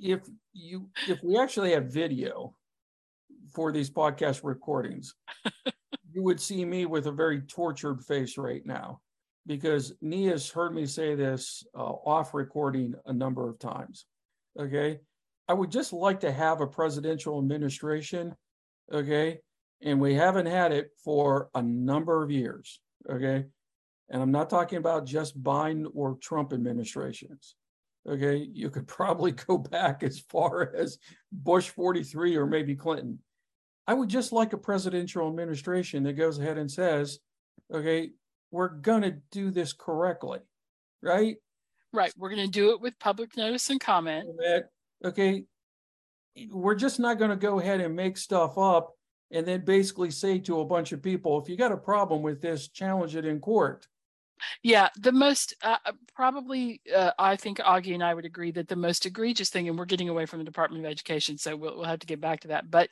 if you if we actually have video for these podcast recordings, you would see me with a very tortured face right now because Nia's heard me say this uh, off recording a number of times. Okay. I would just like to have a presidential administration. Okay. And we haven't had it for a number of years. Okay. And I'm not talking about just Biden or Trump administrations. Okay. You could probably go back as far as Bush 43 or maybe Clinton. I would just like a presidential administration that goes ahead and says, okay, we're going to do this correctly, right? Right. We're going to do it with public notice and comment. Okay. We're just not going to go ahead and make stuff up and then basically say to a bunch of people, if you got a problem with this, challenge it in court. Yeah, the most uh, uh, probably, uh, I think Augie and I would agree that the most egregious thing, and we're getting away from the Department of Education, so we'll, we'll have to get back to that. But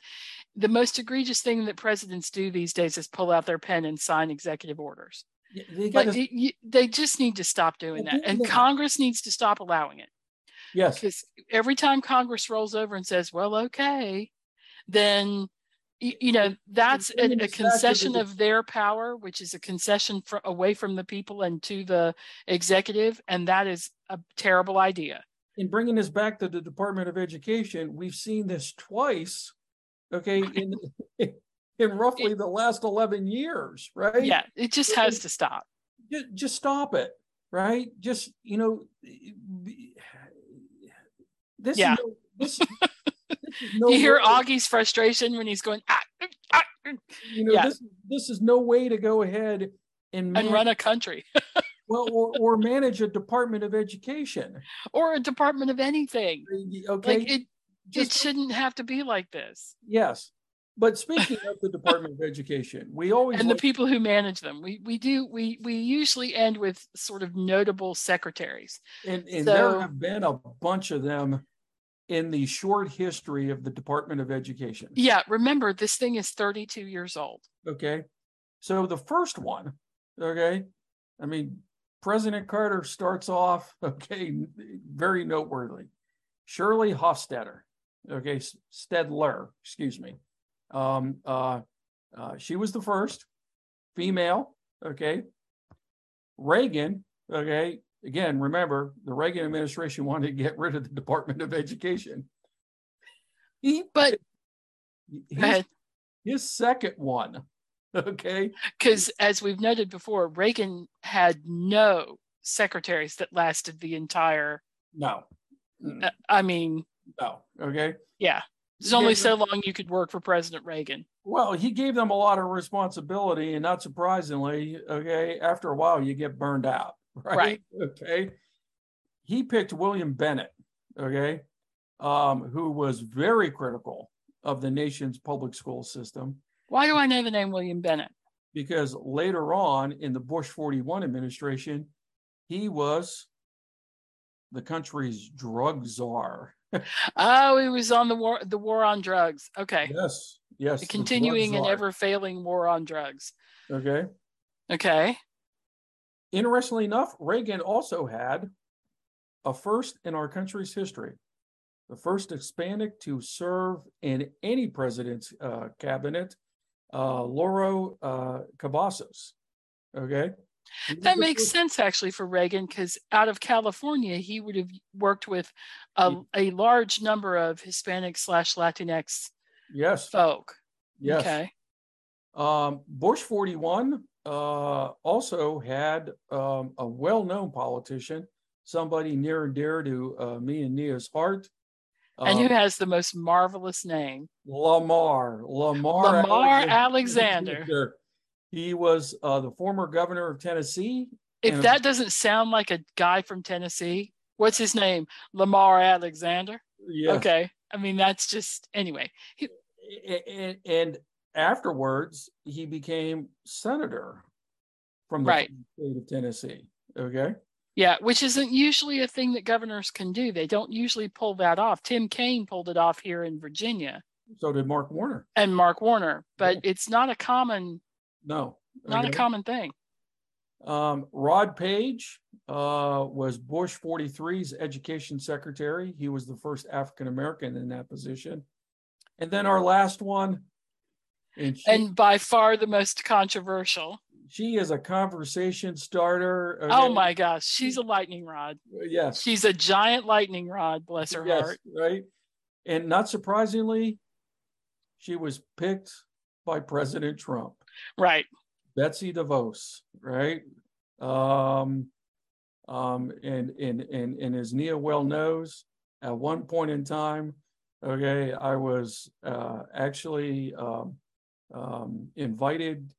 the most egregious thing that presidents do these days is pull out their pen and sign executive orders. Yeah, they, gotta, like, you, they just need to stop doing that, and Congress needs to stop allowing it. Yes, because every time Congress rolls over and says, "Well, okay," then you know that's a, a concession of their power which is a concession for, away from the people and to the executive and that is a terrible idea. In bringing this back to the department of education we've seen this twice okay in in roughly the last 11 years right? Yeah it just has to stop. Just, just stop it right? Just you know this yeah. this no you hear way. Augie's frustration when he's going, ah, ah. you know, yeah. this this is no way to go ahead and, and run a country. well, or, or manage a department of education or a department of anything. Okay, like it Just, it shouldn't have to be like this. Yes, but speaking of the Department of Education, we always and like, the people who manage them, we we do we we usually end with sort of notable secretaries. And, and so, there have been a bunch of them in the short history of the Department of Education. Yeah, remember this thing is 32 years old. Okay. So the first one, okay, I mean, President Carter starts off, okay, very noteworthy. Shirley Hofstetter, okay, Stedler, excuse me. Um, uh, uh, she was the first female, okay. Reagan, okay, again, remember the Reagan administration wanted to get rid of the Department of Education. He, but his, his second one, okay, because as we've noted before, Reagan had no secretaries that lasted the entire. No, uh, I mean, no. Okay. Yeah, there's only so long you could work for President Reagan. Well, he gave them a lot of responsibility, and not surprisingly, okay, after a while you get burned out. right? right. Okay. He picked William Bennett, okay, um, who was very critical of the nation's public school system. Why do I know the name William Bennett? Because later on in the Bush 41 administration, he was the country's drug czar. oh, he was on the war the war on drugs. Okay. Yes. Yes. The continuing and ever failing war on drugs. Okay. Okay. Interestingly enough, Reagan also had a first in our country's history. The first Hispanic to serve in any president's uh, cabinet, uh, Lauro uh. Okay. That makes sense actually for Reagan because out of California, he would have worked with a, a large number of Hispanic slash Latinx yes. folk. Yes. Okay. Um, Bush 41 uh, also had um, a well known politician, somebody near and dear to uh, me and Nia's heart. And um, who has the most marvelous name? Lamar. Lamar, Lamar Alexander. Alexander. He was uh, the former governor of Tennessee. If that doesn't sound like a guy from Tennessee, what's his name? Lamar Alexander. Yeah. Okay. I mean, that's just anyway. He, and, and afterwards, he became senator from the right. state of Tennessee. Okay. Yeah, which isn't usually a thing that governors can do. They don't usually pull that off. Tim Kaine pulled it off here in Virginia. So did Mark Warner. And Mark Warner, but yeah. it's not a common no, not okay. a common thing. Um, Rod Page uh, was Bush 43's education secretary. He was the first African American in that position. And then our last one. And, she, and by far the most controversial. She is a conversation starter. Okay? Oh my gosh, she's a lightning rod. Yes. She's a giant lightning rod, bless her yes, heart. Right. And not surprisingly, she was picked by President Trump. Right. Betsy DeVos, right? Um, um, and, and, and, and as Nia well knows, at one point in time, okay, I was uh, actually um, um, invited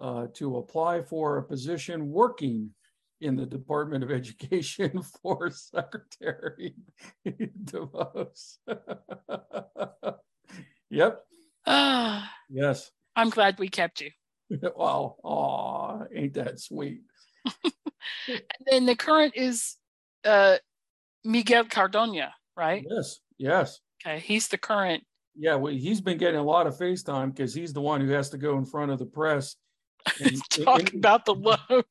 uh, to apply for a position working in the Department of Education for Secretary DeVos. yep. Ah. yes. I'm glad we kept you. well, oh, ain't that sweet? and then the current is uh, Miguel Cardona, right? Yes, yes. Okay, he's the current. Yeah, well, he's been getting a lot of FaceTime because he's the one who has to go in front of the press and, talk and, about the loan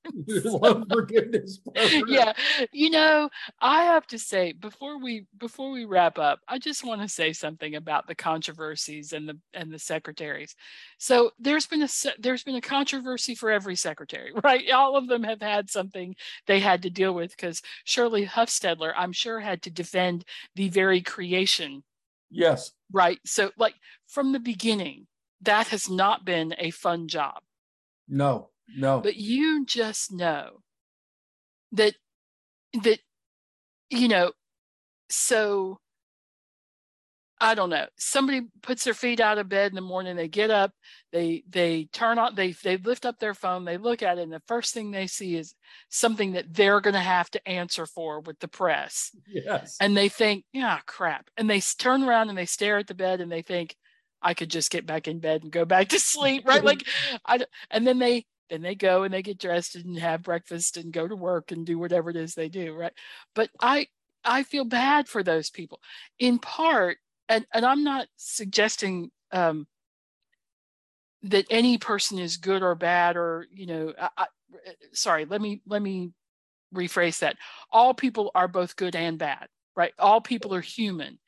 loan forgiveness program. yeah you know i have to say before we before we wrap up i just want to say something about the controversies and the and the secretaries. So there's been a there's been a controversy for every secretary right? All of them have had something they had to deal with because shirley hufstedler i'm sure had to defend the very creation yes. Right? So like from the beginning that has not been a fun job. No, no. But you just know that that you know, so I don't know. Somebody puts their feet out of bed in the morning, they get up, they they turn on they they lift up their phone, they look at it, and the first thing they see is something that they're gonna have to answer for with the press. Yes. And they think, yeah, crap. And they turn around and they stare at the bed and they think, I could just get back in bed and go back to sleep, right? like, I and then they then they go and they get dressed and have breakfast and go to work and do whatever it is they do, right? But I I feel bad for those people, in part, and and I'm not suggesting um, that any person is good or bad or you know, I, I, sorry, let me let me rephrase that. All people are both good and bad, right? All people are human.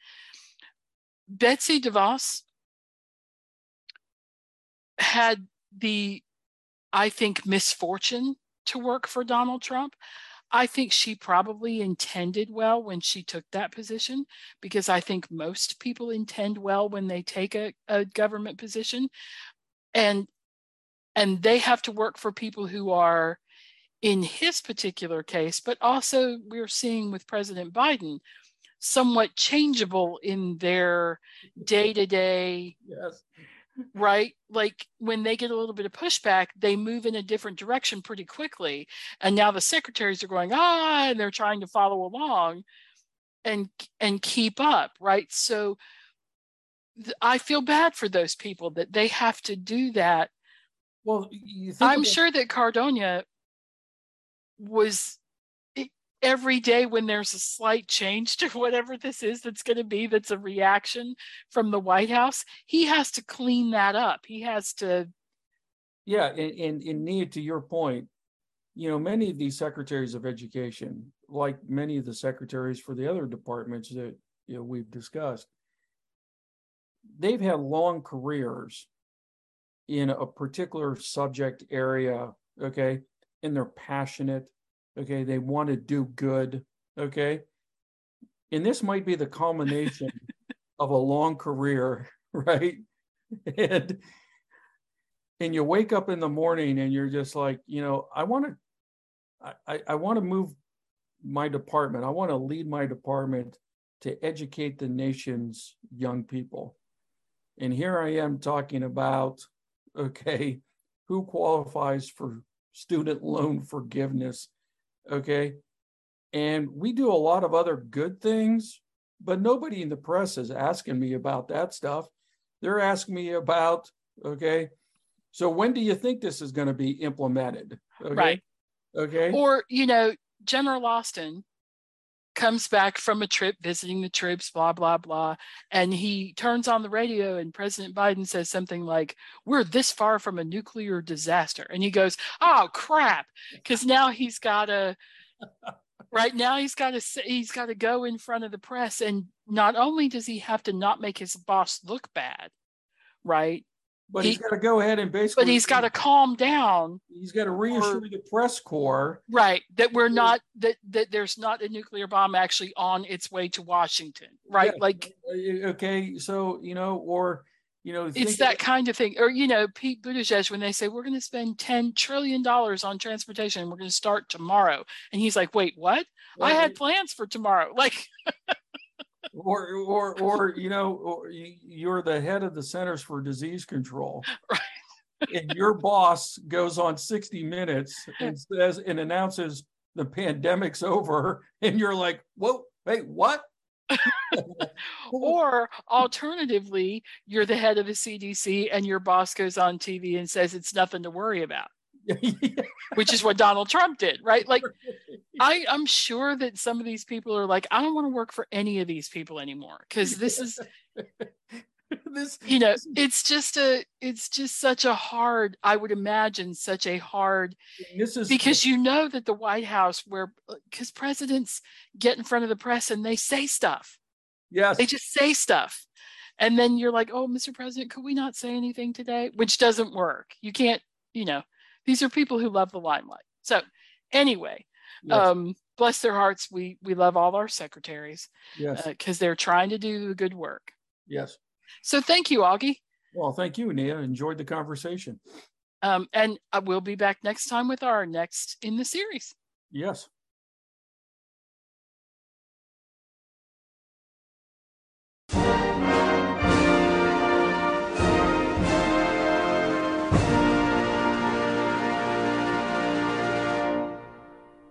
Betsy DeVos had the, I think, misfortune to work for Donald Trump. I think she probably intended well when she took that position because I think most people intend well when they take a, a government position. And and they have to work for people who are in his particular case, but also we're seeing with President Biden, somewhat changeable in their day to day right? Like when they get a little bit of pushback, they move in a different direction pretty quickly. And now the secretaries are going, ah, and they're trying to follow along and and keep up, right? So th- I feel bad for those people that they have to do that. Well, I'm about- sure that Cardona was every day when there's a slight change to whatever this is that's going to be that's a reaction from the white house he has to clean that up. He has to yeah and and, and Nia, to your point you know, many of these secretaries of education, like many of the secretaries for the other departments that you know we've discussed, they've had long careers in a particular subject area, okay, and they're passionate, okay, they want to do good, okay. And this might be the culmination of a long career, right? And and you wake up in the morning and you're just like, you know, I want to I, I want to move my department. I want to lead my department to educate the nation's young people. And here I am talking about, okay, who qualifies for student loan forgiveness, okay? And we do a lot of other good things, but nobody in the press is asking me about that stuff. They're asking me about, okay, so when do you think this is going to be implemented? Okay? Right. Okay. Or, you know, General Austin comes back from a trip visiting the troops, blah, blah, blah. And he turns on the radio, and President Biden says something like, We're this far from a nuclear disaster. And he goes, Oh, crap. Because now he's got to. right now he's got to he's got to go in front of the press and not only does he have to not make his boss look bad right but he, has got to go ahead and basically. But he's got to calm down. He's got to reassure or, the press corps, right, that we're not that that there's not a nuclear bomb actually on its way to Washington, right? Yeah. Like, uh, okay, so you know, or you know, it's that kind of thing, or you know, Pete Buttigieg when they say we're going to spend ten trillion dollars on transportation, we're going to start tomorrow, and he's like, wait, what? I had plans for tomorrow, like. Or or or you know or you're the head of the centers for disease control. Right. and your boss goes on 60 minutes and says and announces the pandemic's over. And you're like whoa hey what? Or alternatively you're the head of the cdc and your boss goes on tv and says it's nothing to worry about which is what Donald Trump did, right? Like, I, I'm sure that some of these people are like, I don't want to work for any of these people anymore because this is, this, you know, it's just a, it's just such a hard, I would imagine, such a hard, this is because you know that the White House, where, uh, because presidents get in front of the press and they say stuff. Yes. They just say stuff. And then you're like, oh, Mr. President, could we not say anything today? Which doesn't work. You can't, you know, these are people who love the limelight. So anyway, yes. um, bless their hearts. We we love all our secretaries. Yes. Because uh, they're trying to do the good work. Yes. So thank you, Augie. Well, thank you, Nia. Enjoyed the conversation. Um, and uh, we'll be back next time with our next in the series. Yes.